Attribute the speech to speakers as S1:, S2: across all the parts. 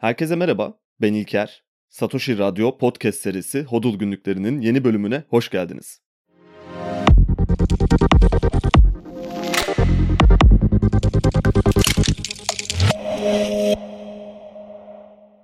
S1: Herkese merhaba, ben İlker. Satoshi Radyo podcast serisi Hodul Günlüklerinin yeni bölümüne hoş geldiniz.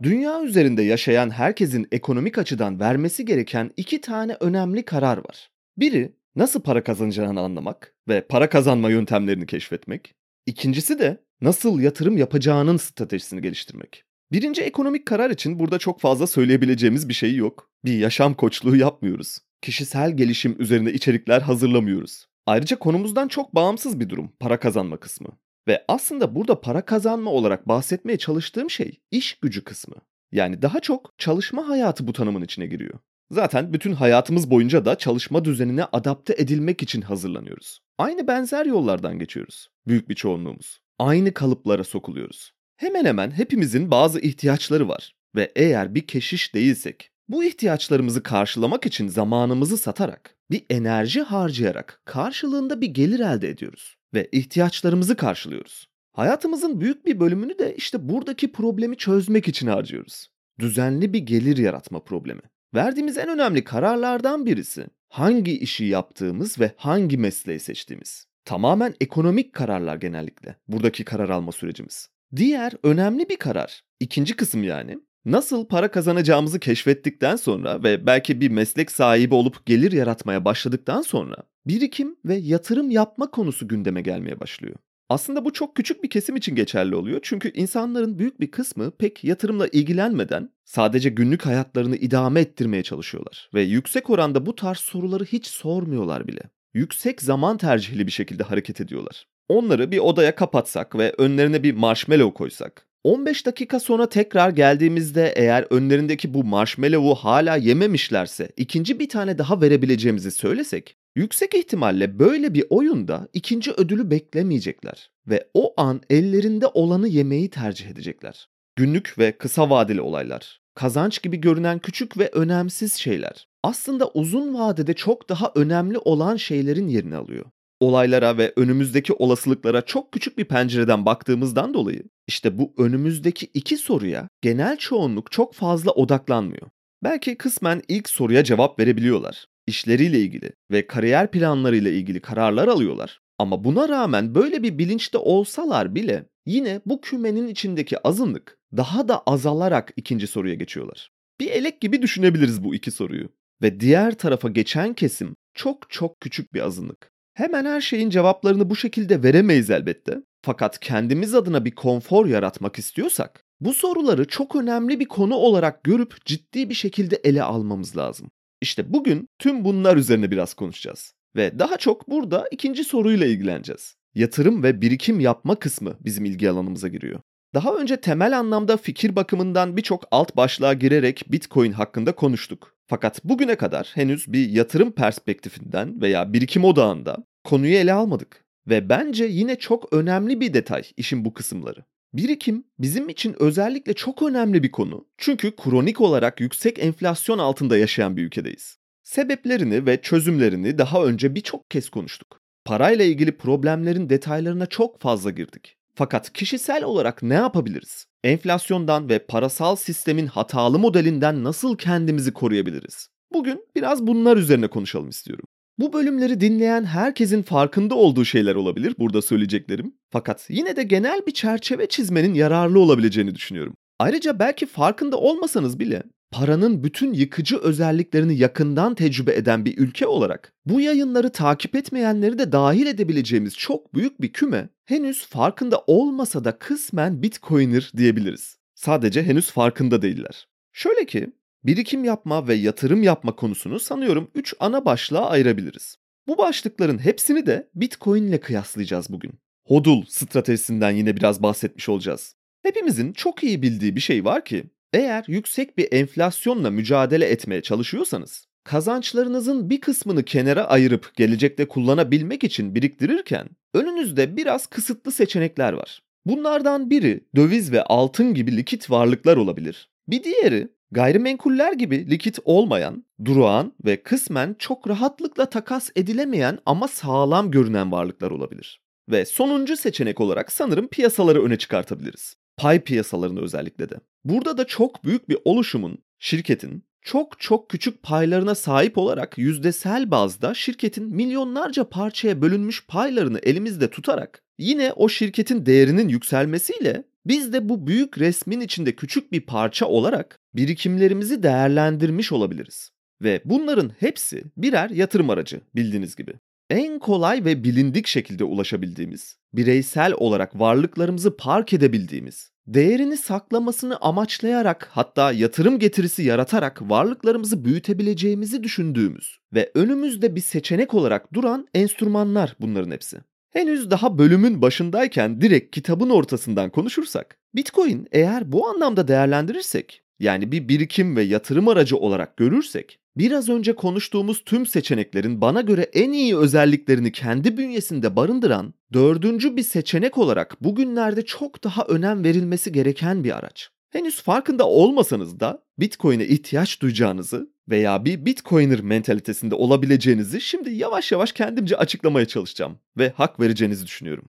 S1: Dünya üzerinde yaşayan herkesin ekonomik açıdan vermesi gereken iki tane önemli karar var. Biri nasıl para kazanacağını anlamak ve para kazanma yöntemlerini keşfetmek. İkincisi de nasıl yatırım yapacağının stratejisini geliştirmek. Birinci ekonomik karar için burada çok fazla söyleyebileceğimiz bir şey yok. Bir yaşam koçluğu yapmıyoruz. Kişisel gelişim üzerine içerikler hazırlamıyoruz. Ayrıca konumuzdan çok bağımsız bir durum para kazanma kısmı. Ve aslında burada para kazanma olarak bahsetmeye çalıştığım şey iş gücü kısmı. Yani daha çok çalışma hayatı bu tanımın içine giriyor. Zaten bütün hayatımız boyunca da çalışma düzenine adapte edilmek için hazırlanıyoruz. Aynı benzer yollardan geçiyoruz. Büyük bir çoğunluğumuz. Aynı kalıplara sokuluyoruz. Hemen hemen hepimizin bazı ihtiyaçları var ve eğer bir keşiş değilsek bu ihtiyaçlarımızı karşılamak için zamanımızı satarak, bir enerji harcayarak karşılığında bir gelir elde ediyoruz ve ihtiyaçlarımızı karşılıyoruz. Hayatımızın büyük bir bölümünü de işte buradaki problemi çözmek için harcıyoruz. Düzenli bir gelir yaratma problemi. Verdiğimiz en önemli kararlardan birisi hangi işi yaptığımız ve hangi mesleği seçtiğimiz. Tamamen ekonomik kararlar genellikle buradaki karar alma sürecimiz. Diğer önemli bir karar, ikinci kısım yani, nasıl para kazanacağımızı keşfettikten sonra ve belki bir meslek sahibi olup gelir yaratmaya başladıktan sonra birikim ve yatırım yapma konusu gündeme gelmeye başlıyor. Aslında bu çok küçük bir kesim için geçerli oluyor. Çünkü insanların büyük bir kısmı pek yatırımla ilgilenmeden sadece günlük hayatlarını idame ettirmeye çalışıyorlar ve yüksek oranda bu tarz soruları hiç sormuyorlar bile. Yüksek zaman tercihli bir şekilde hareket ediyorlar. Onları bir odaya kapatsak ve önlerine bir marshmallow koysak, 15 dakika sonra tekrar geldiğimizde eğer önlerindeki bu marshmallow'u hala yememişlerse ikinci bir tane daha verebileceğimizi söylesek, yüksek ihtimalle böyle bir oyunda ikinci ödülü beklemeyecekler ve o an ellerinde olanı yemeyi tercih edecekler. Günlük ve kısa vadeli olaylar, kazanç gibi görünen küçük ve önemsiz şeyler aslında uzun vadede çok daha önemli olan şeylerin yerini alıyor olaylara ve önümüzdeki olasılıklara çok küçük bir pencereden baktığımızdan dolayı işte bu önümüzdeki iki soruya genel çoğunluk çok fazla odaklanmıyor. Belki kısmen ilk soruya cevap verebiliyorlar. İşleriyle ilgili ve kariyer planlarıyla ilgili kararlar alıyorlar. Ama buna rağmen böyle bir bilinçte olsalar bile yine bu kümenin içindeki azınlık daha da azalarak ikinci soruya geçiyorlar. Bir elek gibi düşünebiliriz bu iki soruyu. Ve diğer tarafa geçen kesim çok çok küçük bir azınlık. Hemen her şeyin cevaplarını bu şekilde veremeyiz elbette. Fakat kendimiz adına bir konfor yaratmak istiyorsak bu soruları çok önemli bir konu olarak görüp ciddi bir şekilde ele almamız lazım. İşte bugün tüm bunlar üzerine biraz konuşacağız. Ve daha çok burada ikinci soruyla ilgileneceğiz. Yatırım ve birikim yapma kısmı bizim ilgi alanımıza giriyor. Daha önce temel anlamda fikir bakımından birçok alt başlığa girerek Bitcoin hakkında konuştuk. Fakat bugüne kadar henüz bir yatırım perspektifinden veya birikim odağında konuyu ele almadık. Ve bence yine çok önemli bir detay işin bu kısımları. Birikim bizim için özellikle çok önemli bir konu. Çünkü kronik olarak yüksek enflasyon altında yaşayan bir ülkedeyiz. Sebeplerini ve çözümlerini daha önce birçok kez konuştuk. Parayla ilgili problemlerin detaylarına çok fazla girdik. Fakat kişisel olarak ne yapabiliriz? Enflasyondan ve parasal sistemin hatalı modelinden nasıl kendimizi koruyabiliriz? Bugün biraz bunlar üzerine konuşalım istiyorum. Bu bölümleri dinleyen herkesin farkında olduğu şeyler olabilir burada söyleyeceklerim. Fakat yine de genel bir çerçeve çizmenin yararlı olabileceğini düşünüyorum. Ayrıca belki farkında olmasanız bile paranın bütün yıkıcı özelliklerini yakından tecrübe eden bir ülke olarak bu yayınları takip etmeyenleri de dahil edebileceğimiz çok büyük bir küme henüz farkında olmasa da kısmen Bitcoiner diyebiliriz. Sadece henüz farkında değiller. Şöyle ki birikim yapma ve yatırım yapma konusunu sanıyorum 3 ana başlığa ayırabiliriz. Bu başlıkların hepsini de Bitcoin ile kıyaslayacağız bugün. Hodul stratejisinden yine biraz bahsetmiş olacağız. Hepimizin çok iyi bildiği bir şey var ki eğer yüksek bir enflasyonla mücadele etmeye çalışıyorsanız, kazançlarınızın bir kısmını kenara ayırıp gelecekte kullanabilmek için biriktirirken önünüzde biraz kısıtlı seçenekler var. Bunlardan biri döviz ve altın gibi likit varlıklar olabilir. Bir diğeri gayrimenkuller gibi likit olmayan, durağan ve kısmen çok rahatlıkla takas edilemeyen ama sağlam görünen varlıklar olabilir. Ve sonuncu seçenek olarak sanırım piyasaları öne çıkartabiliriz. Pay piyasalarını özellikle de. Burada da çok büyük bir oluşumun, şirketin çok çok küçük paylarına sahip olarak yüzdesel bazda şirketin milyonlarca parçaya bölünmüş paylarını elimizde tutarak yine o şirketin değerinin yükselmesiyle biz de bu büyük resmin içinde küçük bir parça olarak birikimlerimizi değerlendirmiş olabiliriz. Ve bunların hepsi birer yatırım aracı bildiğiniz gibi. En kolay ve bilindik şekilde ulaşabildiğimiz, bireysel olarak varlıklarımızı park edebildiğimiz, değerini saklamasını amaçlayarak hatta yatırım getirisi yaratarak varlıklarımızı büyütebileceğimizi düşündüğümüz ve önümüzde bir seçenek olarak duran enstrümanlar bunların hepsi. Henüz daha bölümün başındayken direkt kitabın ortasından konuşursak, Bitcoin eğer bu anlamda değerlendirirsek, yani bir birikim ve yatırım aracı olarak görürsek, biraz önce konuştuğumuz tüm seçeneklerin bana göre en iyi özelliklerini kendi bünyesinde barındıran dördüncü bir seçenek olarak bugünlerde çok daha önem verilmesi gereken bir araç. Henüz farkında olmasanız da Bitcoin'e ihtiyaç duyacağınızı veya bir Bitcoiner mentalitesinde olabileceğinizi şimdi yavaş yavaş kendimce açıklamaya çalışacağım ve hak vereceğinizi düşünüyorum.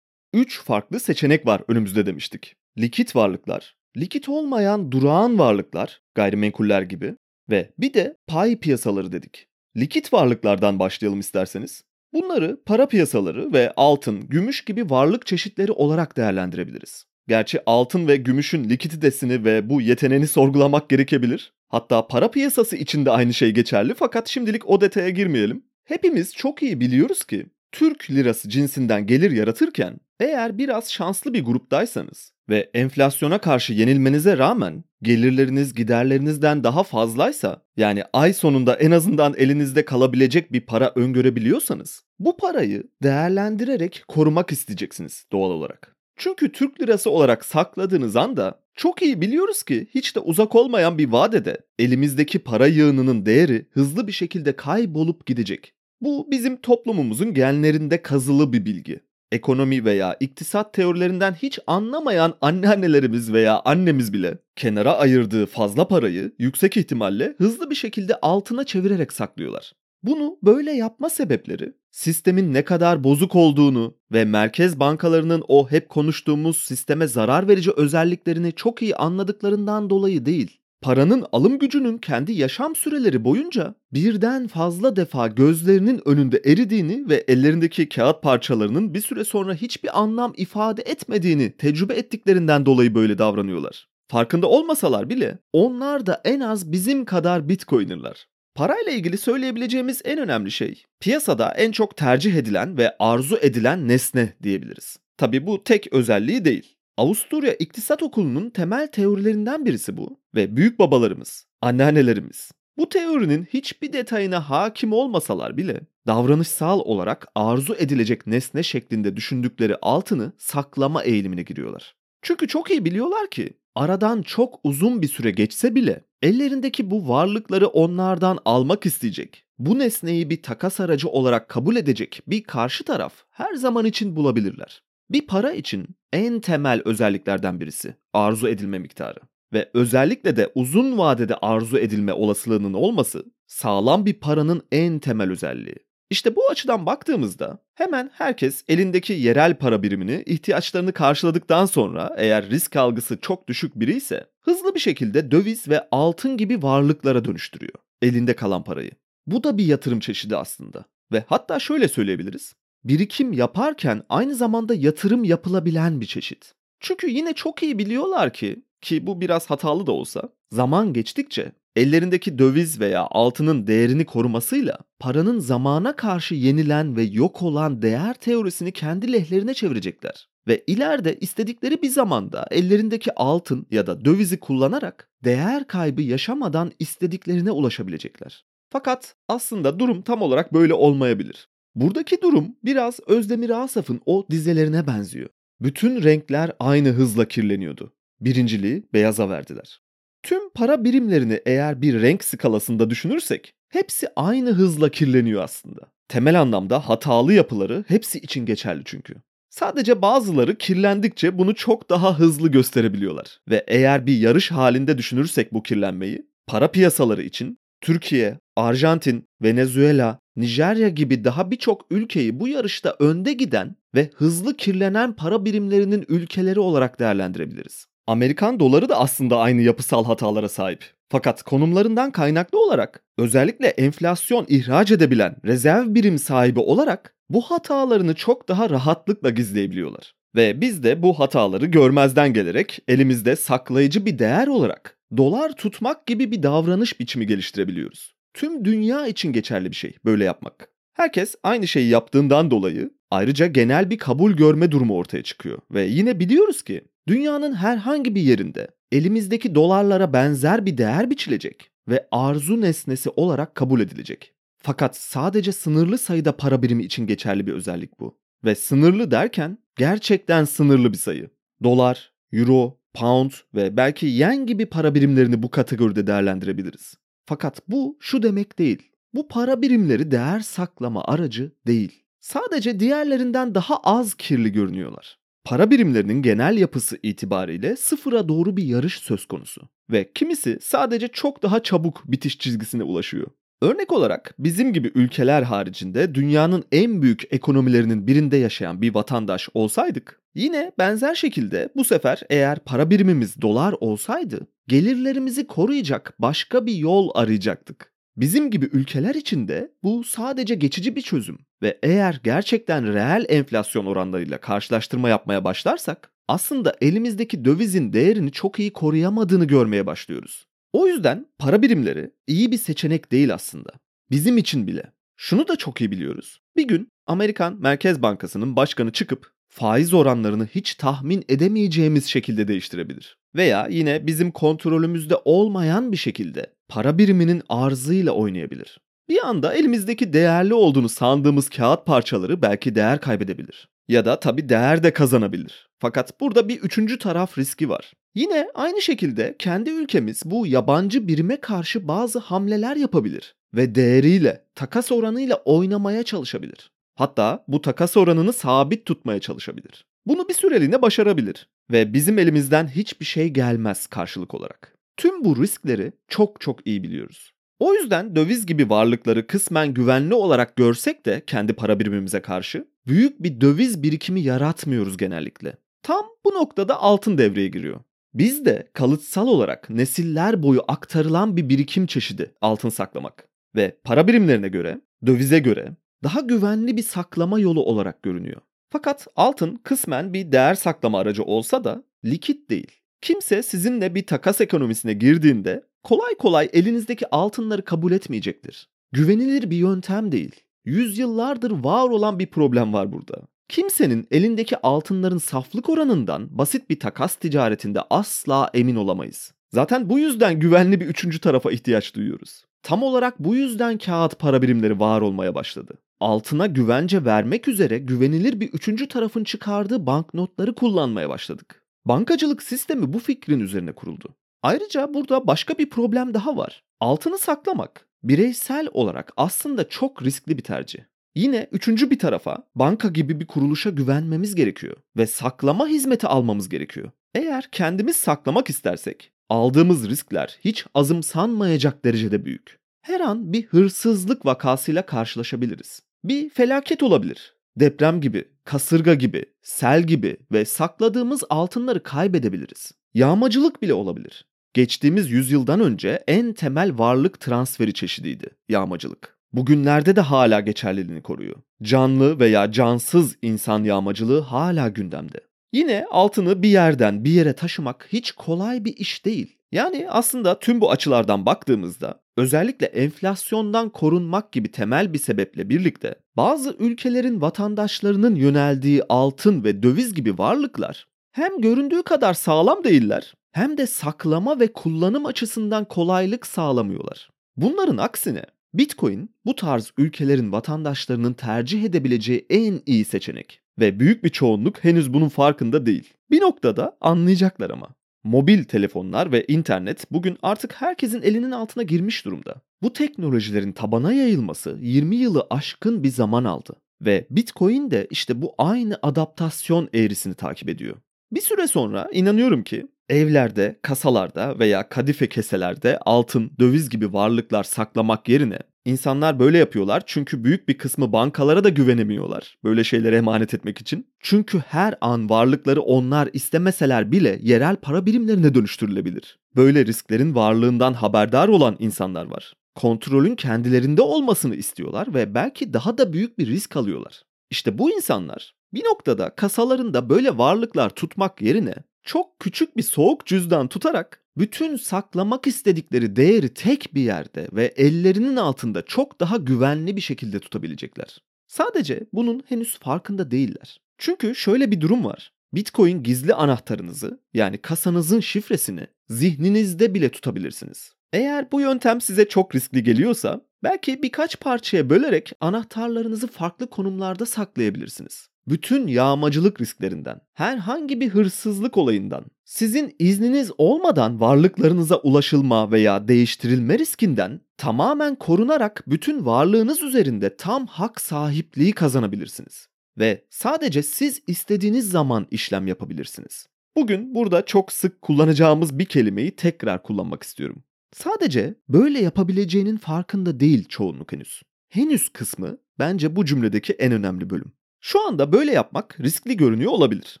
S1: 3 farklı seçenek var önümüzde demiştik. Likit varlıklar, likit olmayan durağan varlıklar, gayrimenkuller gibi ve bir de pay piyasaları dedik. Likit varlıklardan başlayalım isterseniz. Bunları para piyasaları ve altın, gümüş gibi varlık çeşitleri olarak değerlendirebiliriz. Gerçi altın ve gümüşün likiditesini ve bu yeteneğini sorgulamak gerekebilir. Hatta para piyasası için de aynı şey geçerli fakat şimdilik o detaya girmeyelim. Hepimiz çok iyi biliyoruz ki Türk lirası cinsinden gelir yaratırken eğer biraz şanslı bir gruptaysanız ve enflasyona karşı yenilmenize rağmen gelirleriniz giderlerinizden daha fazlaysa yani ay sonunda en azından elinizde kalabilecek bir para öngörebiliyorsanız bu parayı değerlendirerek korumak isteyeceksiniz doğal olarak. Çünkü Türk lirası olarak sakladığınız anda çok iyi biliyoruz ki hiç de uzak olmayan bir vadede elimizdeki para yığınının değeri hızlı bir şekilde kaybolup gidecek. Bu bizim toplumumuzun genlerinde kazılı bir bilgi. Ekonomi veya iktisat teorilerinden hiç anlamayan anneannelerimiz veya annemiz bile kenara ayırdığı fazla parayı yüksek ihtimalle hızlı bir şekilde altına çevirerek saklıyorlar. Bunu böyle yapma sebepleri sistemin ne kadar bozuk olduğunu ve merkez bankalarının o hep konuştuğumuz sisteme zarar verici özelliklerini çok iyi anladıklarından dolayı değil. Paranın alım gücünün kendi yaşam süreleri boyunca birden fazla defa gözlerinin önünde eridiğini ve ellerindeki kağıt parçalarının bir süre sonra hiçbir anlam ifade etmediğini tecrübe ettiklerinden dolayı böyle davranıyorlar. Farkında olmasalar bile onlar da en az bizim kadar bitcoinerlar. Parayla ilgili söyleyebileceğimiz en önemli şey piyasada en çok tercih edilen ve arzu edilen nesne diyebiliriz. Tabi bu tek özelliği değil. Avusturya İktisat Okulu'nun temel teorilerinden birisi bu ve büyük babalarımız, anneannelerimiz bu teorinin hiçbir detayına hakim olmasalar bile davranışsal olarak arzu edilecek nesne şeklinde düşündükleri altını saklama eğilimine giriyorlar. Çünkü çok iyi biliyorlar ki aradan çok uzun bir süre geçse bile ellerindeki bu varlıkları onlardan almak isteyecek, bu nesneyi bir takas aracı olarak kabul edecek bir karşı taraf her zaman için bulabilirler. Bir para için en temel özelliklerden birisi arzu edilme miktarı ve özellikle de uzun vadede arzu edilme olasılığının olması sağlam bir paranın en temel özelliği. İşte bu açıdan baktığımızda hemen herkes elindeki yerel para birimini ihtiyaçlarını karşıladıktan sonra eğer risk algısı çok düşük biri ise hızlı bir şekilde döviz ve altın gibi varlıklara dönüştürüyor elinde kalan parayı. Bu da bir yatırım çeşidi aslında. Ve hatta şöyle söyleyebiliriz. Birikim yaparken aynı zamanda yatırım yapılabilen bir çeşit. Çünkü yine çok iyi biliyorlar ki ki bu biraz hatalı da olsa zaman geçtikçe ellerindeki döviz veya altının değerini korumasıyla paranın zamana karşı yenilen ve yok olan değer teorisini kendi lehlerine çevirecekler. Ve ileride istedikleri bir zamanda ellerindeki altın ya da dövizi kullanarak değer kaybı yaşamadan istediklerine ulaşabilecekler. Fakat aslında durum tam olarak böyle olmayabilir. Buradaki durum biraz Özdemir Asaf'ın o dizelerine benziyor. Bütün renkler aynı hızla kirleniyordu. Birinciliği beyaza verdiler. Tüm para birimlerini eğer bir renk skalasında düşünürsek hepsi aynı hızla kirleniyor aslında. Temel anlamda hatalı yapıları hepsi için geçerli çünkü. Sadece bazıları kirlendikçe bunu çok daha hızlı gösterebiliyorlar. Ve eğer bir yarış halinde düşünürsek bu kirlenmeyi, para piyasaları için Türkiye, Arjantin, Venezuela, Nijerya gibi daha birçok ülkeyi bu yarışta önde giden ve hızlı kirlenen para birimlerinin ülkeleri olarak değerlendirebiliriz. Amerikan doları da aslında aynı yapısal hatalara sahip. Fakat konumlarından kaynaklı olarak özellikle enflasyon ihraç edebilen rezerv birim sahibi olarak bu hatalarını çok daha rahatlıkla gizleyebiliyorlar. Ve biz de bu hataları görmezden gelerek elimizde saklayıcı bir değer olarak dolar tutmak gibi bir davranış biçimi geliştirebiliyoruz. Tüm dünya için geçerli bir şey böyle yapmak. Herkes aynı şeyi yaptığından dolayı ayrıca genel bir kabul görme durumu ortaya çıkıyor. Ve yine biliyoruz ki dünyanın herhangi bir yerinde elimizdeki dolarlara benzer bir değer biçilecek ve arzu nesnesi olarak kabul edilecek. Fakat sadece sınırlı sayıda para birimi için geçerli bir özellik bu. Ve sınırlı derken gerçekten sınırlı bir sayı. Dolar, euro, pound ve belki yen gibi para birimlerini bu kategoride değerlendirebiliriz. Fakat bu şu demek değil. Bu para birimleri değer saklama aracı değil. Sadece diğerlerinden daha az kirli görünüyorlar. Para birimlerinin genel yapısı itibariyle sıfıra doğru bir yarış söz konusu ve kimisi sadece çok daha çabuk bitiş çizgisine ulaşıyor. Örnek olarak bizim gibi ülkeler haricinde dünyanın en büyük ekonomilerinin birinde yaşayan bir vatandaş olsaydık, yine benzer şekilde bu sefer eğer para birimimiz dolar olsaydı, gelirlerimizi koruyacak başka bir yol arayacaktık. Bizim gibi ülkeler için de bu sadece geçici bir çözüm ve eğer gerçekten reel enflasyon oranlarıyla karşılaştırma yapmaya başlarsak aslında elimizdeki dövizin değerini çok iyi koruyamadığını görmeye başlıyoruz. O yüzden para birimleri iyi bir seçenek değil aslında. Bizim için bile. Şunu da çok iyi biliyoruz. Bir gün Amerikan Merkez Bankası'nın başkanı çıkıp faiz oranlarını hiç tahmin edemeyeceğimiz şekilde değiştirebilir. Veya yine bizim kontrolümüzde olmayan bir şekilde para biriminin arzıyla oynayabilir. Bir anda elimizdeki değerli olduğunu sandığımız kağıt parçaları belki değer kaybedebilir. Ya da tabi değer de kazanabilir. Fakat burada bir üçüncü taraf riski var. Yine aynı şekilde kendi ülkemiz bu yabancı birime karşı bazı hamleler yapabilir ve değeriyle, takas oranıyla oynamaya çalışabilir. Hatta bu takas oranını sabit tutmaya çalışabilir. Bunu bir süreliğine başarabilir ve bizim elimizden hiçbir şey gelmez karşılık olarak. Tüm bu riskleri çok çok iyi biliyoruz. O yüzden döviz gibi varlıkları kısmen güvenli olarak görsek de kendi para birimimize karşı büyük bir döviz birikimi yaratmıyoruz genellikle. Tam bu noktada altın devreye giriyor. Biz de kalıtsal olarak nesiller boyu aktarılan bir birikim çeşidi altın saklamak ve para birimlerine göre, dövize göre daha güvenli bir saklama yolu olarak görünüyor. Fakat altın kısmen bir değer saklama aracı olsa da likit değil. Kimse sizinle bir takas ekonomisine girdiğinde kolay kolay elinizdeki altınları kabul etmeyecektir. Güvenilir bir yöntem değil. Yüzyıllardır var olan bir problem var burada. Kimsenin elindeki altınların saflık oranından basit bir takas ticaretinde asla emin olamayız. Zaten bu yüzden güvenli bir üçüncü tarafa ihtiyaç duyuyoruz. Tam olarak bu yüzden kağıt para birimleri var olmaya başladı. Altına güvence vermek üzere güvenilir bir üçüncü tarafın çıkardığı banknotları kullanmaya başladık. Bankacılık sistemi bu fikrin üzerine kuruldu. Ayrıca burada başka bir problem daha var. Altını saklamak bireysel olarak aslında çok riskli bir tercih. Yine üçüncü bir tarafa banka gibi bir kuruluşa güvenmemiz gerekiyor ve saklama hizmeti almamız gerekiyor. Eğer kendimiz saklamak istersek aldığımız riskler hiç azımsanmayacak derecede büyük. Her an bir hırsızlık vakasıyla karşılaşabiliriz. Bir felaket olabilir. Deprem gibi, kasırga gibi, sel gibi ve sakladığımız altınları kaybedebiliriz. Yağmacılık bile olabilir. Geçtiğimiz yüzyıldan önce en temel varlık transferi çeşidiydi yağmacılık. Bugünlerde de hala geçerliliğini koruyor. Canlı veya cansız insan yağmacılığı hala gündemde. Yine altını bir yerden bir yere taşımak hiç kolay bir iş değil. Yani aslında tüm bu açılardan baktığımızda özellikle enflasyondan korunmak gibi temel bir sebeple birlikte bazı ülkelerin vatandaşlarının yöneldiği altın ve döviz gibi varlıklar hem göründüğü kadar sağlam değiller hem de saklama ve kullanım açısından kolaylık sağlamıyorlar. Bunların aksine Bitcoin bu tarz ülkelerin vatandaşlarının tercih edebileceği en iyi seçenek ve büyük bir çoğunluk henüz bunun farkında değil. Bir noktada anlayacaklar ama. Mobil telefonlar ve internet bugün artık herkesin elinin altına girmiş durumda. Bu teknolojilerin tabana yayılması 20 yılı aşkın bir zaman aldı ve Bitcoin de işte bu aynı adaptasyon eğrisini takip ediyor. Bir süre sonra inanıyorum ki evlerde, kasalarda veya kadife keselerde altın, döviz gibi varlıklar saklamak yerine İnsanlar böyle yapıyorlar çünkü büyük bir kısmı bankalara da güvenemiyorlar böyle şeylere emanet etmek için. Çünkü her an varlıkları onlar istemeseler bile yerel para birimlerine dönüştürülebilir. Böyle risklerin varlığından haberdar olan insanlar var. Kontrolün kendilerinde olmasını istiyorlar ve belki daha da büyük bir risk alıyorlar. İşte bu insanlar bir noktada kasalarında böyle varlıklar tutmak yerine çok küçük bir soğuk cüzdan tutarak bütün saklamak istedikleri değeri tek bir yerde ve ellerinin altında çok daha güvenli bir şekilde tutabilecekler. Sadece bunun henüz farkında değiller. Çünkü şöyle bir durum var. Bitcoin gizli anahtarınızı yani kasanızın şifresini zihninizde bile tutabilirsiniz. Eğer bu yöntem size çok riskli geliyorsa belki birkaç parçaya bölerek anahtarlarınızı farklı konumlarda saklayabilirsiniz bütün yağmacılık risklerinden, herhangi bir hırsızlık olayından, sizin izniniz olmadan varlıklarınıza ulaşılma veya değiştirilme riskinden tamamen korunarak bütün varlığınız üzerinde tam hak sahipliği kazanabilirsiniz. Ve sadece siz istediğiniz zaman işlem yapabilirsiniz. Bugün burada çok sık kullanacağımız bir kelimeyi tekrar kullanmak istiyorum. Sadece böyle yapabileceğinin farkında değil çoğunluk henüz. Henüz kısmı bence bu cümledeki en önemli bölüm. Şu anda böyle yapmak riskli görünüyor olabilir.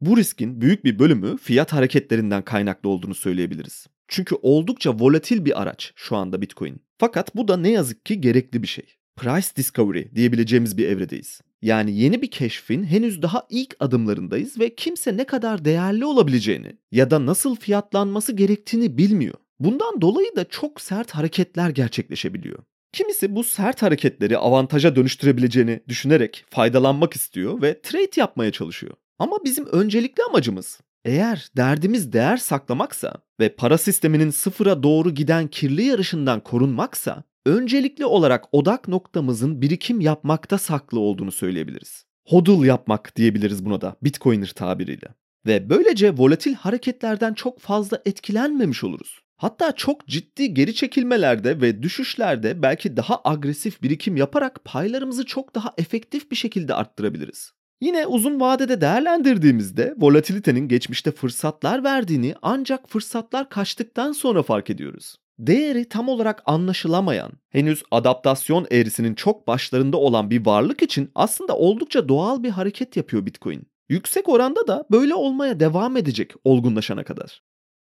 S1: Bu riskin büyük bir bölümü fiyat hareketlerinden kaynaklı olduğunu söyleyebiliriz. Çünkü oldukça volatil bir araç şu anda Bitcoin. Fakat bu da ne yazık ki gerekli bir şey. Price discovery diyebileceğimiz bir evredeyiz. Yani yeni bir keşfin henüz daha ilk adımlarındayız ve kimse ne kadar değerli olabileceğini ya da nasıl fiyatlanması gerektiğini bilmiyor. Bundan dolayı da çok sert hareketler gerçekleşebiliyor. Kimisi bu sert hareketleri avantaja dönüştürebileceğini düşünerek faydalanmak istiyor ve trade yapmaya çalışıyor. Ama bizim öncelikli amacımız eğer derdimiz değer saklamaksa ve para sisteminin sıfıra doğru giden kirli yarışından korunmaksa öncelikli olarak odak noktamızın birikim yapmakta saklı olduğunu söyleyebiliriz. Hodl yapmak diyebiliriz buna da Bitcoiner tabiriyle. Ve böylece volatil hareketlerden çok fazla etkilenmemiş oluruz. Hatta çok ciddi geri çekilmelerde ve düşüşlerde belki daha agresif birikim yaparak paylarımızı çok daha efektif bir şekilde arttırabiliriz. Yine uzun vadede değerlendirdiğimizde volatilitenin geçmişte fırsatlar verdiğini ancak fırsatlar kaçtıktan sonra fark ediyoruz. Değeri tam olarak anlaşılamayan, henüz adaptasyon eğrisinin çok başlarında olan bir varlık için aslında oldukça doğal bir hareket yapıyor Bitcoin. Yüksek oranda da böyle olmaya devam edecek olgunlaşana kadar.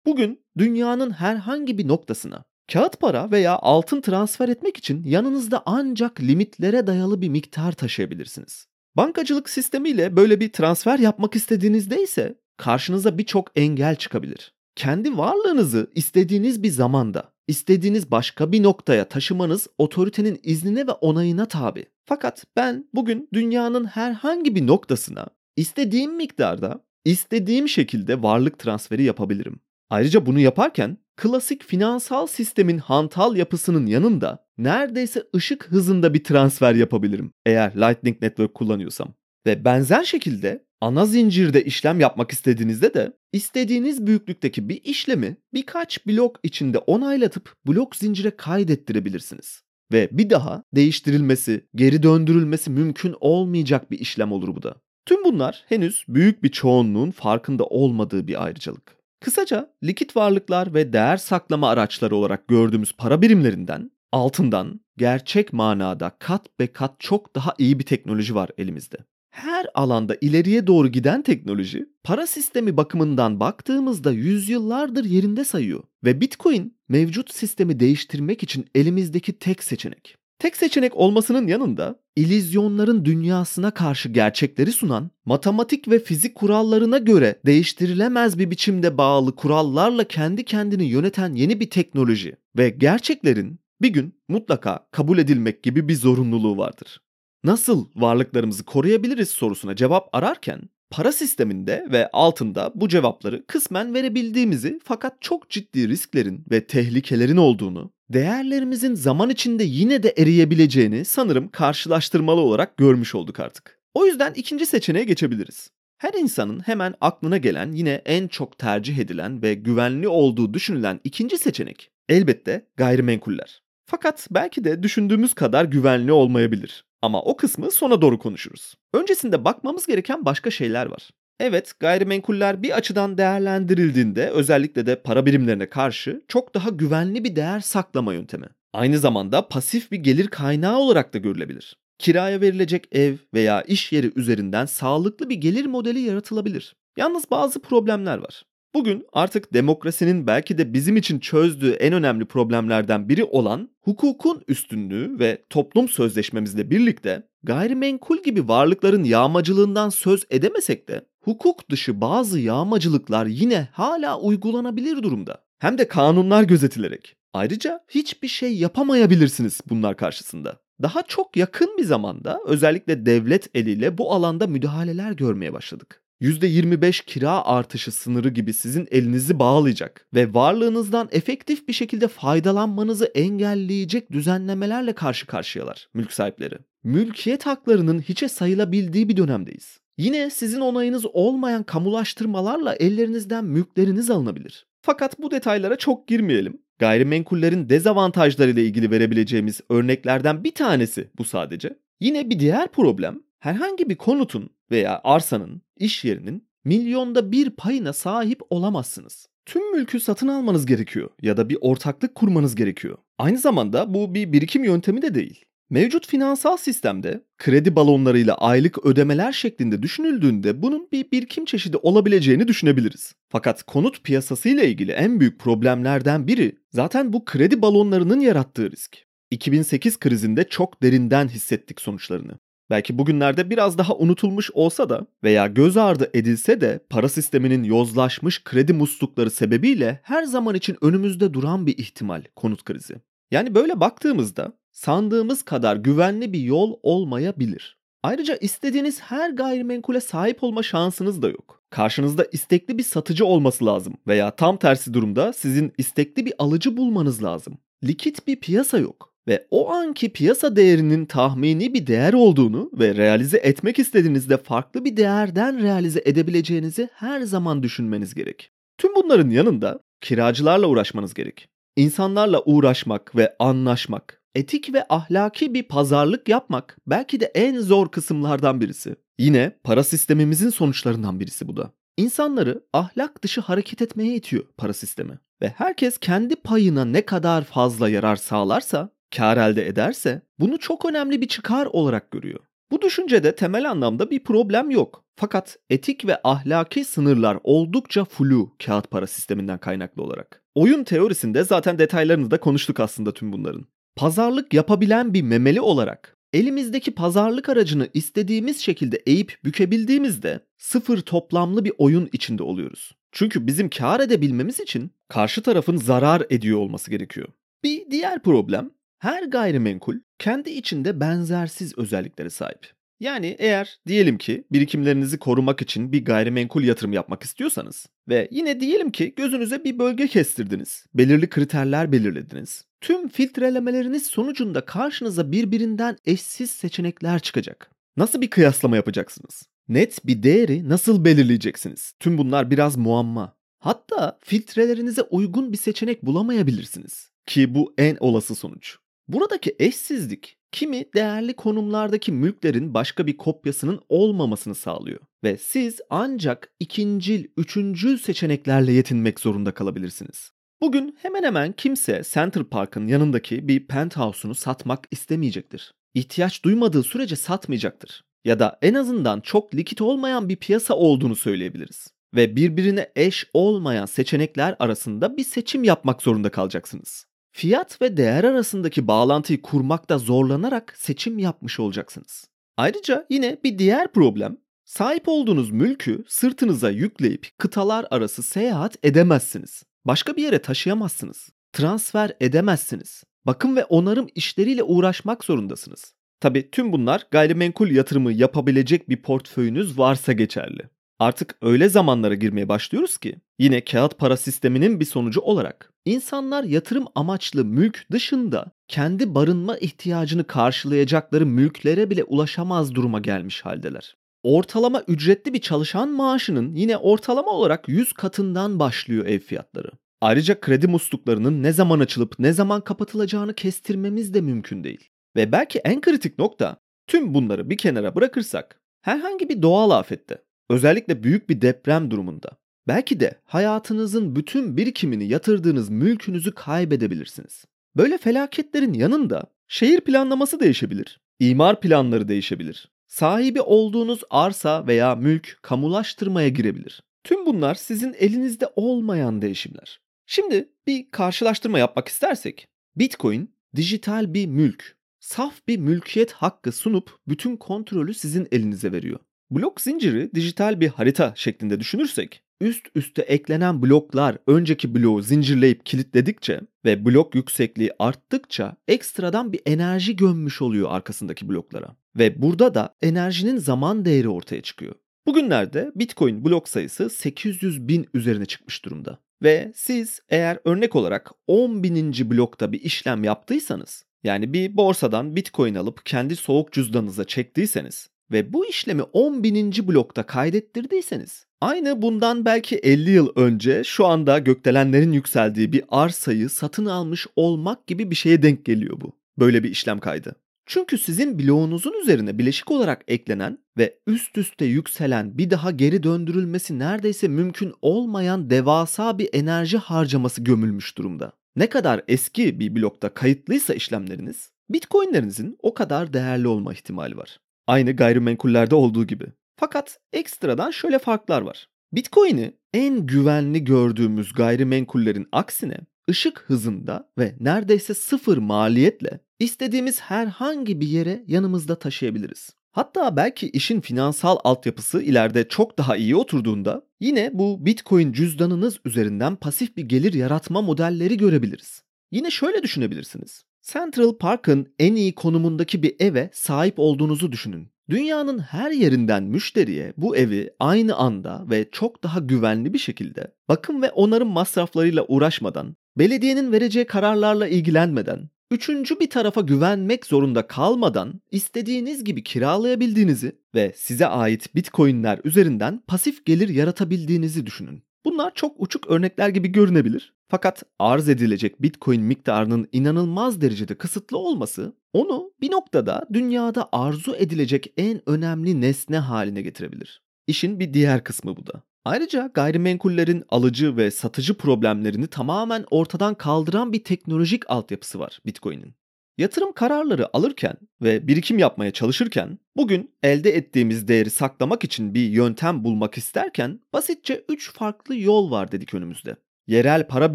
S1: Bugün dünyanın herhangi bir noktasına kağıt para veya altın transfer etmek için yanınızda ancak limitlere dayalı bir miktar taşıyabilirsiniz. Bankacılık sistemiyle böyle bir transfer yapmak istediğinizde ise karşınıza birçok engel çıkabilir. Kendi varlığınızı istediğiniz bir zamanda, istediğiniz başka bir noktaya taşımanız otoritenin iznine ve onayına tabi. Fakat ben bugün dünyanın herhangi bir noktasına istediğim miktarda, istediğim şekilde varlık transferi yapabilirim. Ayrıca bunu yaparken klasik finansal sistemin hantal yapısının yanında neredeyse ışık hızında bir transfer yapabilirim eğer Lightning Network kullanıyorsam. Ve benzer şekilde ana zincirde işlem yapmak istediğinizde de istediğiniz büyüklükteki bir işlemi birkaç blok içinde onaylatıp blok zincire kaydettirebilirsiniz. Ve bir daha değiştirilmesi, geri döndürülmesi mümkün olmayacak bir işlem olur bu da. Tüm bunlar henüz büyük bir çoğunluğun farkında olmadığı bir ayrıcalık. Kısaca likit varlıklar ve değer saklama araçları olarak gördüğümüz para birimlerinden altından gerçek manada kat be kat çok daha iyi bir teknoloji var elimizde. Her alanda ileriye doğru giden teknoloji para sistemi bakımından baktığımızda yüzyıllardır yerinde sayıyor ve Bitcoin mevcut sistemi değiştirmek için elimizdeki tek seçenek. Tek seçenek olmasının yanında ilizyonların dünyasına karşı gerçekleri sunan, matematik ve fizik kurallarına göre değiştirilemez bir biçimde bağlı kurallarla kendi kendini yöneten yeni bir teknoloji ve gerçeklerin bir gün mutlaka kabul edilmek gibi bir zorunluluğu vardır. Nasıl varlıklarımızı koruyabiliriz sorusuna cevap ararken para sisteminde ve altında bu cevapları kısmen verebildiğimizi fakat çok ciddi risklerin ve tehlikelerin olduğunu değerlerimizin zaman içinde yine de eriyebileceğini sanırım karşılaştırmalı olarak görmüş olduk artık. O yüzden ikinci seçeneğe geçebiliriz. Her insanın hemen aklına gelen yine en çok tercih edilen ve güvenli olduğu düşünülen ikinci seçenek elbette gayrimenkuller. Fakat belki de düşündüğümüz kadar güvenli olmayabilir. Ama o kısmı sona doğru konuşuruz. Öncesinde bakmamız gereken başka şeyler var. Evet, gayrimenkuller bir açıdan değerlendirildiğinde özellikle de para birimlerine karşı çok daha güvenli bir değer saklama yöntemi. Aynı zamanda pasif bir gelir kaynağı olarak da görülebilir. Kiraya verilecek ev veya iş yeri üzerinden sağlıklı bir gelir modeli yaratılabilir. Yalnız bazı problemler var. Bugün artık demokrasinin belki de bizim için çözdüğü en önemli problemlerden biri olan hukukun üstünlüğü ve toplum sözleşmemizle birlikte gayrimenkul gibi varlıkların yağmacılığından söz edemesek de hukuk dışı bazı yağmacılıklar yine hala uygulanabilir durumda. Hem de kanunlar gözetilerek. Ayrıca hiçbir şey yapamayabilirsiniz bunlar karşısında. Daha çok yakın bir zamanda özellikle devlet eliyle bu alanda müdahaleler görmeye başladık. %25 kira artışı sınırı gibi sizin elinizi bağlayacak ve varlığınızdan efektif bir şekilde faydalanmanızı engelleyecek düzenlemelerle karşı karşıyalar mülk sahipleri. Mülkiyet haklarının hiçe sayılabildiği bir dönemdeyiz. Yine sizin onayınız olmayan kamulaştırmalarla ellerinizden mülkleriniz alınabilir. Fakat bu detaylara çok girmeyelim. Gayrimenkullerin dezavantajlarıyla ilgili verebileceğimiz örneklerden bir tanesi bu sadece. Yine bir diğer problem herhangi bir konutun veya arsanın, iş yerinin milyonda bir payına sahip olamazsınız. Tüm mülkü satın almanız gerekiyor ya da bir ortaklık kurmanız gerekiyor. Aynı zamanda bu bir birikim yöntemi de değil. Mevcut finansal sistemde kredi balonlarıyla aylık ödemeler şeklinde düşünüldüğünde bunun bir birikim çeşidi olabileceğini düşünebiliriz. Fakat konut piyasası ile ilgili en büyük problemlerden biri zaten bu kredi balonlarının yarattığı risk. 2008 krizinde çok derinden hissettik sonuçlarını. Belki bugünlerde biraz daha unutulmuş olsa da veya göz ardı edilse de para sisteminin yozlaşmış kredi muslukları sebebiyle her zaman için önümüzde duran bir ihtimal konut krizi. Yani böyle baktığımızda sandığımız kadar güvenli bir yol olmayabilir. Ayrıca istediğiniz her gayrimenkule sahip olma şansınız da yok. Karşınızda istekli bir satıcı olması lazım veya tam tersi durumda sizin istekli bir alıcı bulmanız lazım. Likit bir piyasa yok ve o anki piyasa değerinin tahmini bir değer olduğunu ve realize etmek istediğinizde farklı bir değerden realize edebileceğinizi her zaman düşünmeniz gerek. Tüm bunların yanında kiracılarla uğraşmanız gerek. İnsanlarla uğraşmak ve anlaşmak, etik ve ahlaki bir pazarlık yapmak belki de en zor kısımlardan birisi. Yine para sistemimizin sonuçlarından birisi bu da. İnsanları ahlak dışı hareket etmeye itiyor para sistemi. Ve herkes kendi payına ne kadar fazla yarar sağlarsa, kar elde ederse bunu çok önemli bir çıkar olarak görüyor. Bu düşüncede temel anlamda bir problem yok. Fakat etik ve ahlaki sınırlar oldukça flu kağıt para sisteminden kaynaklı olarak. Oyun teorisinde zaten detaylarını da konuştuk aslında tüm bunların. Pazarlık yapabilen bir memeli olarak elimizdeki pazarlık aracını istediğimiz şekilde eğip bükebildiğimizde sıfır toplamlı bir oyun içinde oluyoruz. Çünkü bizim kar edebilmemiz için karşı tarafın zarar ediyor olması gerekiyor. Bir diğer problem her gayrimenkul kendi içinde benzersiz özelliklere sahip. Yani eğer diyelim ki birikimlerinizi korumak için bir gayrimenkul yatırım yapmak istiyorsanız ve yine diyelim ki gözünüze bir bölge kestirdiniz, belirli kriterler belirlediniz. Tüm filtrelemeleriniz sonucunda karşınıza birbirinden eşsiz seçenekler çıkacak. Nasıl bir kıyaslama yapacaksınız? Net bir değeri nasıl belirleyeceksiniz? Tüm bunlar biraz muamma. Hatta filtrelerinize uygun bir seçenek bulamayabilirsiniz. Ki bu en olası sonuç. Buradaki eşsizlik kimi değerli konumlardaki mülklerin başka bir kopyasının olmamasını sağlıyor ve siz ancak ikincil, üçüncül seçeneklerle yetinmek zorunda kalabilirsiniz. Bugün hemen hemen kimse Center Park'ın yanındaki bir penthouse'unu satmak istemeyecektir. İhtiyaç duymadığı sürece satmayacaktır. Ya da en azından çok likit olmayan bir piyasa olduğunu söyleyebiliriz. Ve birbirine eş olmayan seçenekler arasında bir seçim yapmak zorunda kalacaksınız. Fiyat ve değer arasındaki bağlantıyı kurmakta zorlanarak seçim yapmış olacaksınız. Ayrıca yine bir diğer problem sahip olduğunuz mülkü sırtınıza yükleyip kıtalar arası seyahat edemezsiniz. Başka bir yere taşıyamazsınız. Transfer edemezsiniz. Bakım ve onarım işleriyle uğraşmak zorundasınız. Tabi tüm bunlar gayrimenkul yatırımı yapabilecek bir portföyünüz varsa geçerli. Artık öyle zamanlara girmeye başlıyoruz ki yine kağıt para sisteminin bir sonucu olarak insanlar yatırım amaçlı mülk dışında kendi barınma ihtiyacını karşılayacakları mülklere bile ulaşamaz duruma gelmiş haldeler. Ortalama ücretli bir çalışan maaşının yine ortalama olarak 100 katından başlıyor ev fiyatları. Ayrıca kredi musluklarının ne zaman açılıp ne zaman kapatılacağını kestirmemiz de mümkün değil. Ve belki en kritik nokta tüm bunları bir kenara bırakırsak herhangi bir doğal afette özellikle büyük bir deprem durumunda belki de hayatınızın bütün birikimini yatırdığınız mülkünüzü kaybedebilirsiniz. Böyle felaketlerin yanında şehir planlaması değişebilir. imar planları değişebilir. Sahibi olduğunuz arsa veya mülk kamulaştırmaya girebilir. Tüm bunlar sizin elinizde olmayan değişimler. Şimdi bir karşılaştırma yapmak istersek, Bitcoin dijital bir mülk, saf bir mülkiyet hakkı sunup bütün kontrolü sizin elinize veriyor. Blok zinciri dijital bir harita şeklinde düşünürsek, üst üste eklenen bloklar önceki bloğu zincirleyip kilitledikçe ve blok yüksekliği arttıkça ekstradan bir enerji gömmüş oluyor arkasındaki bloklara. Ve burada da enerjinin zaman değeri ortaya çıkıyor. Bugünlerde Bitcoin blok sayısı 800 bin üzerine çıkmış durumda. Ve siz eğer örnek olarak 10 bininci blokta bir işlem yaptıysanız, yani bir borsadan Bitcoin alıp kendi soğuk cüzdanınıza çektiyseniz ve bu işlemi 10 bininci blokta kaydettirdiyseniz, aynı bundan belki 50 yıl önce şu anda gökdelenlerin yükseldiği bir arsayı satın almış olmak gibi bir şeye denk geliyor bu. Böyle bir işlem kaydı. Çünkü sizin bloğunuzun üzerine bileşik olarak eklenen ve üst üste yükselen bir daha geri döndürülmesi neredeyse mümkün olmayan devasa bir enerji harcaması gömülmüş durumda. Ne kadar eski bir blokta kayıtlıysa işlemleriniz, Bitcoin'lerinizin o kadar değerli olma ihtimali var. Aynı gayrimenkullerde olduğu gibi. Fakat ekstradan şöyle farklar var. Bitcoin'i en güvenli gördüğümüz gayrimenkullerin aksine ışık hızında ve neredeyse sıfır maliyetle istediğimiz herhangi bir yere yanımızda taşıyabiliriz. Hatta belki işin finansal altyapısı ileride çok daha iyi oturduğunda yine bu Bitcoin cüzdanınız üzerinden pasif bir gelir yaratma modelleri görebiliriz. Yine şöyle düşünebilirsiniz. Central Park'ın en iyi konumundaki bir eve sahip olduğunuzu düşünün. Dünyanın her yerinden müşteriye bu evi aynı anda ve çok daha güvenli bir şekilde bakım ve onarım masraflarıyla uğraşmadan, belediyenin vereceği kararlarla ilgilenmeden, üçüncü bir tarafa güvenmek zorunda kalmadan istediğiniz gibi kiralayabildiğinizi ve size ait bitcoinler üzerinden pasif gelir yaratabildiğinizi düşünün. Bunlar çok uçuk örnekler gibi görünebilir. Fakat arz edilecek Bitcoin miktarının inanılmaz derecede kısıtlı olması onu bir noktada dünyada arzu edilecek en önemli nesne haline getirebilir. İşin bir diğer kısmı bu da. Ayrıca gayrimenkullerin alıcı ve satıcı problemlerini tamamen ortadan kaldıran bir teknolojik altyapısı var Bitcoin'in. Yatırım kararları alırken ve birikim yapmaya çalışırken bugün elde ettiğimiz değeri saklamak için bir yöntem bulmak isterken basitçe 3 farklı yol var dedik önümüzde. Yerel para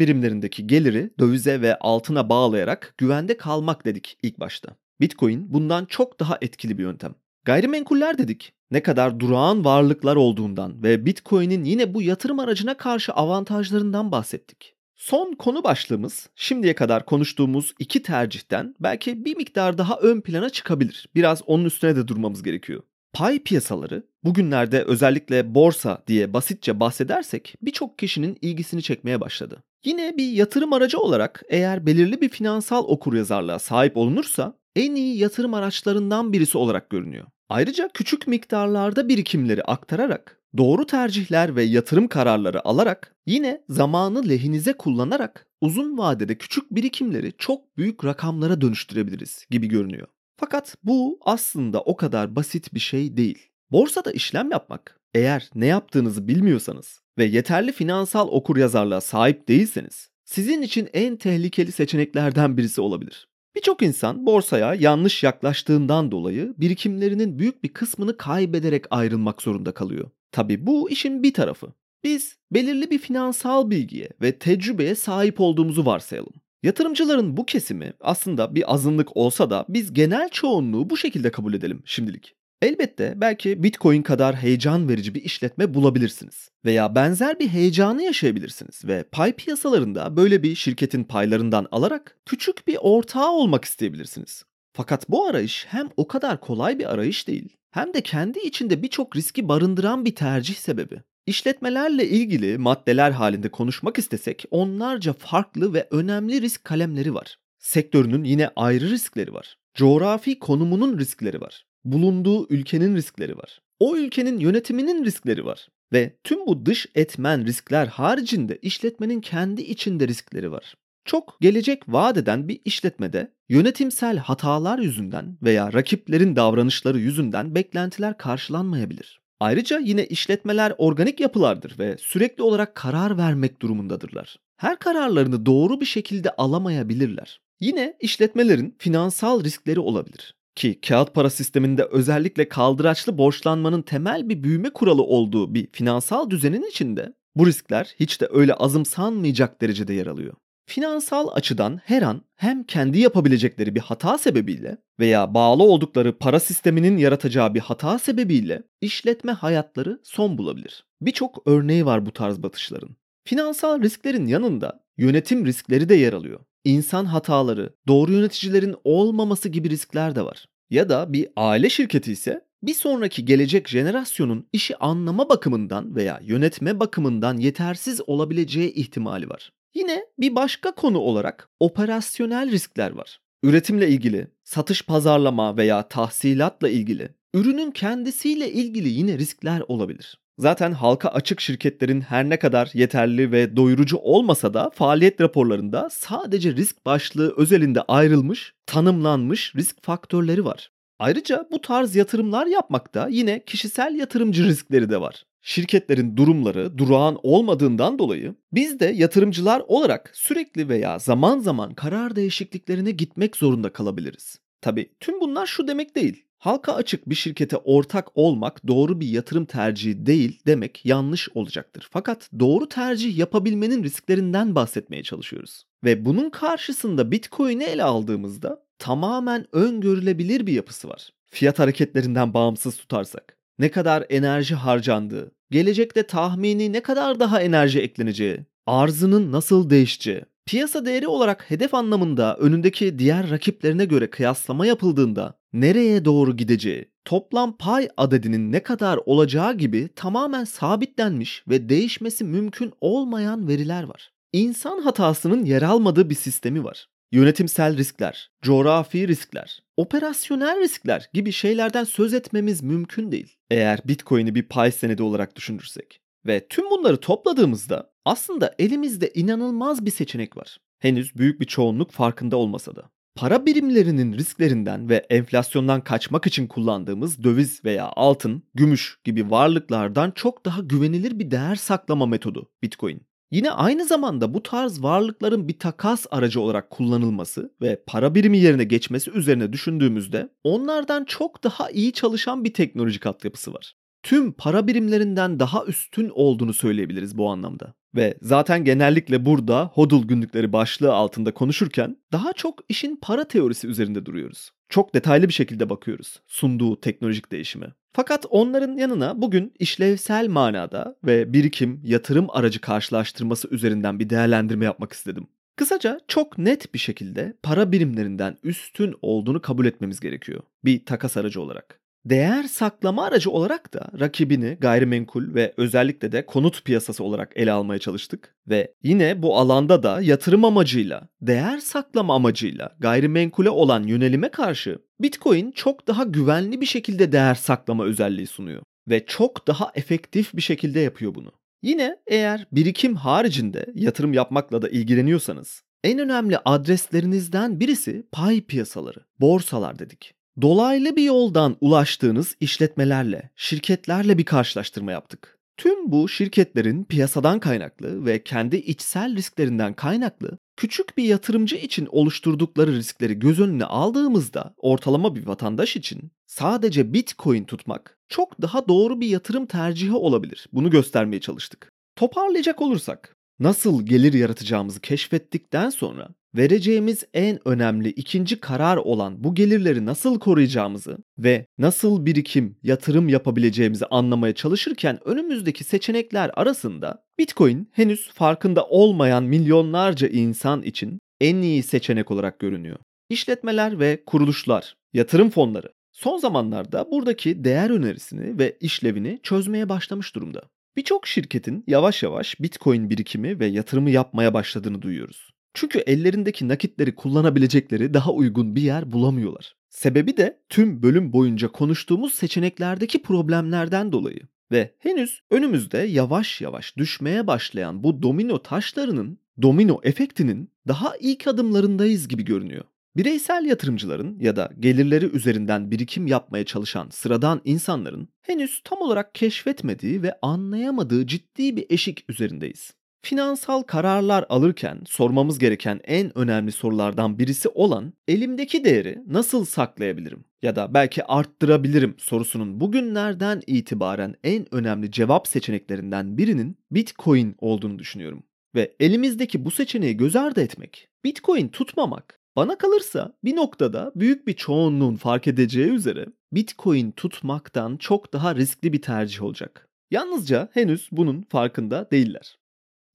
S1: birimlerindeki geliri dövize ve altına bağlayarak güvende kalmak dedik ilk başta. Bitcoin bundan çok daha etkili bir yöntem. Gayrimenkuller dedik. Ne kadar durağan varlıklar olduğundan ve Bitcoin'in yine bu yatırım aracına karşı avantajlarından bahsettik. Son konu başlığımız şimdiye kadar konuştuğumuz iki tercihten belki bir miktar daha ön plana çıkabilir. Biraz onun üstüne de durmamız gerekiyor. Pay piyasaları bugünlerde özellikle borsa diye basitçe bahsedersek birçok kişinin ilgisini çekmeye başladı. Yine bir yatırım aracı olarak eğer belirli bir finansal okuryazarlığa sahip olunursa en iyi yatırım araçlarından birisi olarak görünüyor. Ayrıca küçük miktarlarda birikimleri aktararak, doğru tercihler ve yatırım kararları alarak, yine zamanı lehinize kullanarak uzun vadede küçük birikimleri çok büyük rakamlara dönüştürebiliriz gibi görünüyor. Fakat bu aslında o kadar basit bir şey değil. Borsada işlem yapmak eğer ne yaptığınızı bilmiyorsanız ve yeterli finansal okuryazarlığa sahip değilseniz sizin için en tehlikeli seçeneklerden birisi olabilir. Birçok insan borsaya yanlış yaklaştığından dolayı birikimlerinin büyük bir kısmını kaybederek ayrılmak zorunda kalıyor. Tabi bu işin bir tarafı. Biz belirli bir finansal bilgiye ve tecrübeye sahip olduğumuzu varsayalım. Yatırımcıların bu kesimi aslında bir azınlık olsa da biz genel çoğunluğu bu şekilde kabul edelim şimdilik. Elbette belki Bitcoin kadar heyecan verici bir işletme bulabilirsiniz veya benzer bir heyecanı yaşayabilirsiniz ve pay piyasalarında böyle bir şirketin paylarından alarak küçük bir ortağı olmak isteyebilirsiniz. Fakat bu arayış hem o kadar kolay bir arayış değil hem de kendi içinde birçok riski barındıran bir tercih sebebi. İşletmelerle ilgili maddeler halinde konuşmak istesek onlarca farklı ve önemli risk kalemleri var. Sektörünün yine ayrı riskleri var. Coğrafi konumunun riskleri var bulunduğu ülkenin riskleri var. O ülkenin yönetiminin riskleri var. Ve tüm bu dış etmen riskler haricinde işletmenin kendi içinde riskleri var. Çok gelecek vaat eden bir işletmede yönetimsel hatalar yüzünden veya rakiplerin davranışları yüzünden beklentiler karşılanmayabilir. Ayrıca yine işletmeler organik yapılardır ve sürekli olarak karar vermek durumundadırlar. Her kararlarını doğru bir şekilde alamayabilirler. Yine işletmelerin finansal riskleri olabilir. Ki kağıt para sisteminde özellikle kaldıraçlı borçlanmanın temel bir büyüme kuralı olduğu bir finansal düzenin içinde bu riskler hiç de öyle azımsanmayacak derecede yer alıyor. Finansal açıdan her an hem kendi yapabilecekleri bir hata sebebiyle veya bağlı oldukları para sisteminin yaratacağı bir hata sebebiyle işletme hayatları son bulabilir. Birçok örneği var bu tarz batışların. Finansal risklerin yanında yönetim riskleri de yer alıyor. İnsan hataları, doğru yöneticilerin olmaması gibi riskler de var. Ya da bir aile şirketi ise bir sonraki gelecek jenerasyonun işi anlama bakımından veya yönetme bakımından yetersiz olabileceği ihtimali var. Yine bir başka konu olarak operasyonel riskler var. Üretimle ilgili, satış pazarlama veya tahsilatla ilgili, ürünün kendisiyle ilgili yine riskler olabilir. Zaten halka açık şirketlerin her ne kadar yeterli ve doyurucu olmasa da faaliyet raporlarında sadece risk başlığı özelinde ayrılmış, tanımlanmış risk faktörleri var. Ayrıca bu tarz yatırımlar yapmakta yine kişisel yatırımcı riskleri de var. Şirketlerin durumları durağan olmadığından dolayı biz de yatırımcılar olarak sürekli veya zaman zaman karar değişikliklerine gitmek zorunda kalabiliriz. Tabi tüm bunlar şu demek değil. Halka açık bir şirkete ortak olmak doğru bir yatırım tercihi değil demek yanlış olacaktır. Fakat doğru tercih yapabilmenin risklerinden bahsetmeye çalışıyoruz. Ve bunun karşısında Bitcoin'i ele aldığımızda tamamen öngörülebilir bir yapısı var. Fiyat hareketlerinden bağımsız tutarsak. Ne kadar enerji harcandığı, gelecekte tahmini ne kadar daha enerji ekleneceği, arzının nasıl değişeceği, piyasa değeri olarak hedef anlamında önündeki diğer rakiplerine göre kıyaslama yapıldığında nereye doğru gideceği, toplam pay adedinin ne kadar olacağı gibi tamamen sabitlenmiş ve değişmesi mümkün olmayan veriler var. İnsan hatasının yer almadığı bir sistemi var. Yönetimsel riskler, coğrafi riskler, operasyonel riskler gibi şeylerden söz etmemiz mümkün değil. Eğer Bitcoin'i bir pay senedi olarak düşünürsek. Ve tüm bunları topladığımızda aslında elimizde inanılmaz bir seçenek var. Henüz büyük bir çoğunluk farkında olmasa da. Para birimlerinin risklerinden ve enflasyondan kaçmak için kullandığımız döviz veya altın, gümüş gibi varlıklardan çok daha güvenilir bir değer saklama metodu Bitcoin. Yine aynı zamanda bu tarz varlıkların bir takas aracı olarak kullanılması ve para birimi yerine geçmesi üzerine düşündüğümüzde onlardan çok daha iyi çalışan bir teknolojik altyapısı var. Tüm para birimlerinden daha üstün olduğunu söyleyebiliriz bu anlamda. Ve zaten genellikle burada HODL günlükleri başlığı altında konuşurken daha çok işin para teorisi üzerinde duruyoruz. Çok detaylı bir şekilde bakıyoruz sunduğu teknolojik değişimi. Fakat onların yanına bugün işlevsel manada ve birikim, yatırım aracı karşılaştırması üzerinden bir değerlendirme yapmak istedim. Kısaca çok net bir şekilde para birimlerinden üstün olduğunu kabul etmemiz gerekiyor bir takas aracı olarak. Değer saklama aracı olarak da rakibini gayrimenkul ve özellikle de konut piyasası olarak ele almaya çalıştık ve yine bu alanda da yatırım amacıyla, değer saklama amacıyla gayrimenkule olan yönelime karşı Bitcoin çok daha güvenli bir şekilde değer saklama özelliği sunuyor ve çok daha efektif bir şekilde yapıyor bunu. Yine eğer birikim haricinde yatırım yapmakla da ilgileniyorsanız en önemli adreslerinizden birisi pay piyasaları, borsalar dedik. Dolaylı bir yoldan ulaştığınız işletmelerle, şirketlerle bir karşılaştırma yaptık. Tüm bu şirketlerin piyasadan kaynaklı ve kendi içsel risklerinden kaynaklı küçük bir yatırımcı için oluşturdukları riskleri göz önüne aldığımızda ortalama bir vatandaş için sadece Bitcoin tutmak çok daha doğru bir yatırım tercihi olabilir. Bunu göstermeye çalıştık. Toparlayacak olursak nasıl gelir yaratacağımızı keşfettikten sonra vereceğimiz en önemli ikinci karar olan bu gelirleri nasıl koruyacağımızı ve nasıl birikim, yatırım yapabileceğimizi anlamaya çalışırken önümüzdeki seçenekler arasında Bitcoin henüz farkında olmayan milyonlarca insan için en iyi seçenek olarak görünüyor. İşletmeler ve kuruluşlar, yatırım fonları son zamanlarda buradaki değer önerisini ve işlevini çözmeye başlamış durumda. Birçok şirketin yavaş yavaş Bitcoin birikimi ve yatırımı yapmaya başladığını duyuyoruz. Çünkü ellerindeki nakitleri kullanabilecekleri daha uygun bir yer bulamıyorlar. Sebebi de tüm bölüm boyunca konuştuğumuz seçeneklerdeki problemlerden dolayı. Ve henüz önümüzde yavaş yavaş düşmeye başlayan bu domino taşlarının, domino efektinin daha ilk adımlarındayız gibi görünüyor. Bireysel yatırımcıların ya da gelirleri üzerinden birikim yapmaya çalışan sıradan insanların henüz tam olarak keşfetmediği ve anlayamadığı ciddi bir eşik üzerindeyiz. Finansal kararlar alırken sormamız gereken en önemli sorulardan birisi olan elimdeki değeri nasıl saklayabilirim ya da belki arttırabilirim sorusunun bugünlerden itibaren en önemli cevap seçeneklerinden birinin Bitcoin olduğunu düşünüyorum. Ve elimizdeki bu seçeneği göz ardı etmek, Bitcoin tutmamak bana kalırsa bir noktada büyük bir çoğunluğun fark edeceği üzere Bitcoin tutmaktan çok daha riskli bir tercih olacak. Yalnızca henüz bunun farkında değiller.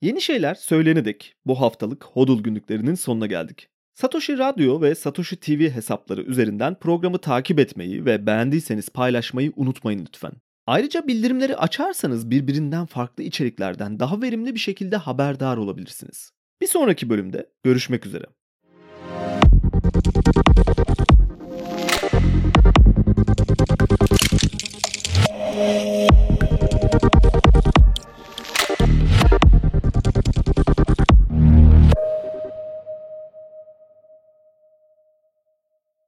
S1: Yeni şeyler söylenedik. Bu haftalık Hodul günlüklerinin sonuna geldik. Satoshi Radyo ve Satoshi TV hesapları üzerinden programı takip etmeyi ve beğendiyseniz paylaşmayı unutmayın lütfen. Ayrıca bildirimleri açarsanız birbirinden farklı içeriklerden daha verimli bir şekilde haberdar olabilirsiniz. Bir sonraki bölümde görüşmek üzere. Música